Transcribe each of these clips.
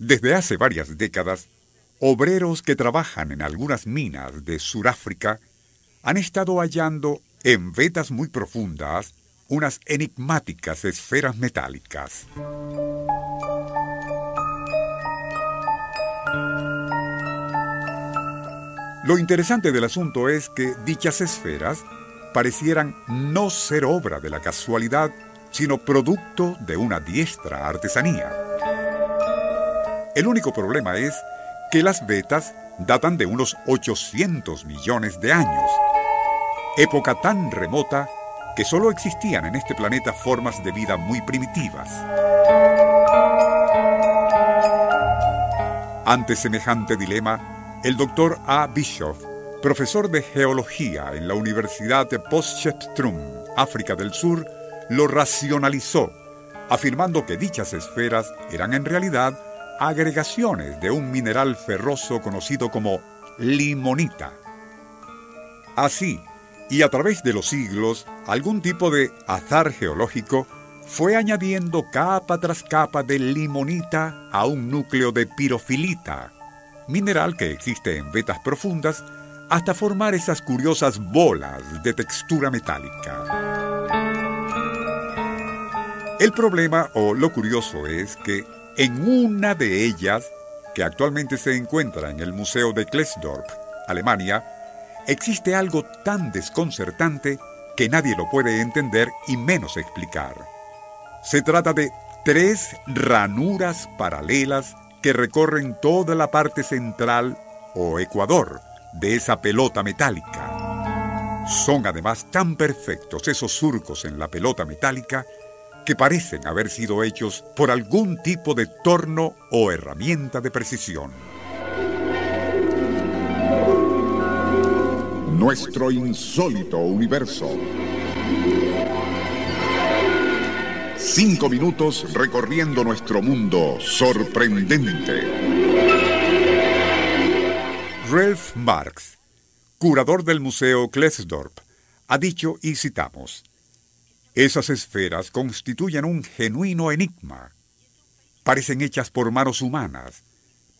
Desde hace varias décadas, obreros que trabajan en algunas minas de Sudáfrica han estado hallando en vetas muy profundas unas enigmáticas esferas metálicas. Lo interesante del asunto es que dichas esferas parecieran no ser obra de la casualidad, sino producto de una diestra artesanía. El único problema es que las vetas datan de unos 800 millones de años, época tan remota que solo existían en este planeta formas de vida muy primitivas. Ante semejante dilema, el doctor A. Bischoff, profesor de geología en la Universidad de Potchefstroom, África del Sur, lo racionalizó, afirmando que dichas esferas eran en realidad agregaciones de un mineral ferroso conocido como limonita. Así, y a través de los siglos, algún tipo de azar geológico fue añadiendo capa tras capa de limonita a un núcleo de pirofilita, mineral que existe en vetas profundas, hasta formar esas curiosas bolas de textura metálica. El problema o lo curioso es que en una de ellas, que actualmente se encuentra en el Museo de Klesdorp, Alemania, existe algo tan desconcertante que nadie lo puede entender y menos explicar. Se trata de tres ranuras paralelas que recorren toda la parte central o ecuador de esa pelota metálica. Son además tan perfectos esos surcos en la pelota metálica que parecen haber sido hechos por algún tipo de torno o herramienta de precisión. Nuestro insólito universo. Cinco minutos recorriendo nuestro mundo sorprendente. Ralph Marx, curador del Museo Klesdorp, ha dicho y citamos, esas esferas constituyen un genuino enigma. Parecen hechas por manos humanas,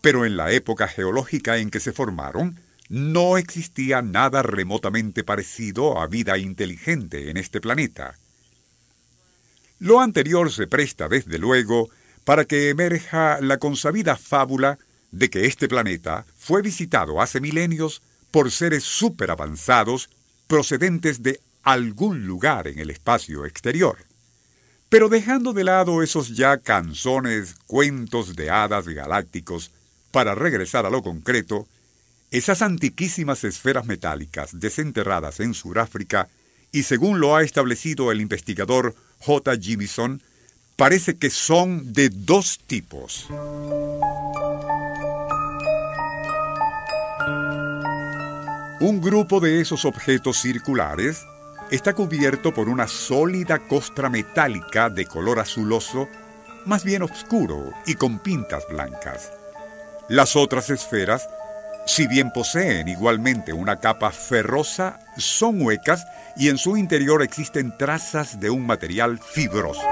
pero en la época geológica en que se formaron, no existía nada remotamente parecido a vida inteligente en este planeta. Lo anterior se presta, desde luego, para que emerja la consabida fábula de que este planeta fue visitado hace milenios por seres superavanzados procedentes de algún lugar en el espacio exterior. Pero dejando de lado esos ya canzones cuentos de hadas galácticos para regresar a lo concreto, esas antiquísimas esferas metálicas desenterradas en Sudáfrica, y según lo ha establecido el investigador J. Jimison, parece que son de dos tipos. Un grupo de esos objetos circulares está cubierto por una sólida costra metálica de color azuloso, más bien oscuro y con pintas blancas. Las otras esferas si bien poseen igualmente una capa ferrosa, son huecas y en su interior existen trazas de un material fibroso.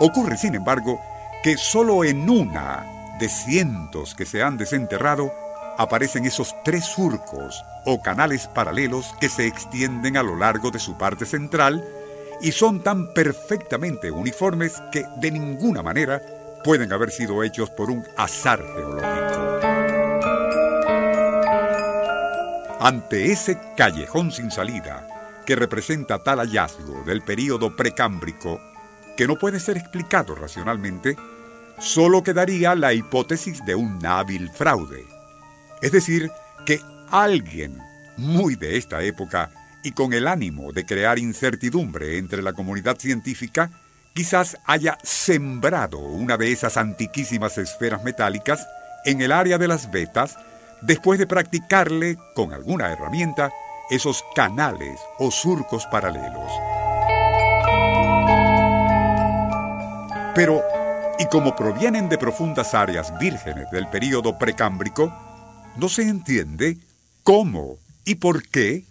Ocurre, sin embargo, que solo en una de cientos que se han desenterrado aparecen esos tres surcos o canales paralelos que se extienden a lo largo de su parte central y son tan perfectamente uniformes que de ninguna manera pueden haber sido hechos por un azar geológico. Ante ese callejón sin salida que representa tal hallazgo del período precámbrico que no puede ser explicado racionalmente, solo quedaría la hipótesis de un hábil fraude. Es decir, que alguien muy de esta época y con el ánimo de crear incertidumbre entre la comunidad científica, quizás haya sembrado una de esas antiquísimas esferas metálicas en el área de las vetas después de practicarle con alguna herramienta esos canales o surcos paralelos. Pero, y como provienen de profundas áreas vírgenes del período precámbrico, no se entiende cómo y por qué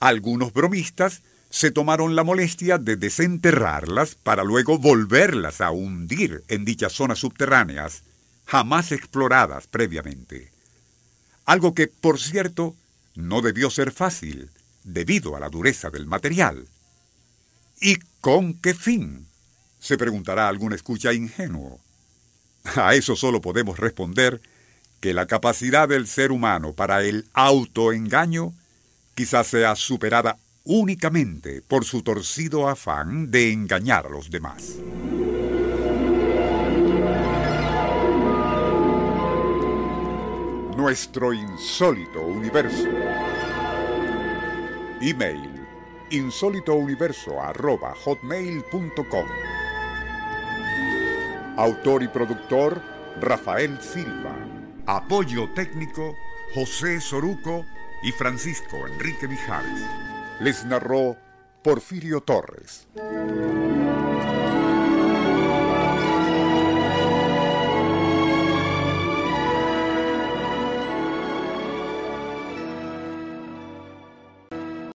algunos bromistas se tomaron la molestia de desenterrarlas para luego volverlas a hundir en dichas zonas subterráneas, jamás exploradas previamente. Algo que, por cierto, no debió ser fácil, debido a la dureza del material. ¿Y con qué fin? se preguntará algún escucha ingenuo. A eso solo podemos responder que la capacidad del ser humano para el autoengaño quizás sea superada únicamente por su torcido afán de engañar a los demás. Nuestro insólito universo. Email insólitouniverso.hotmail.com Autor y productor Rafael Silva. Apoyo técnico José Soruco y Francisco Enrique Mijares. Les narró Porfirio Torres.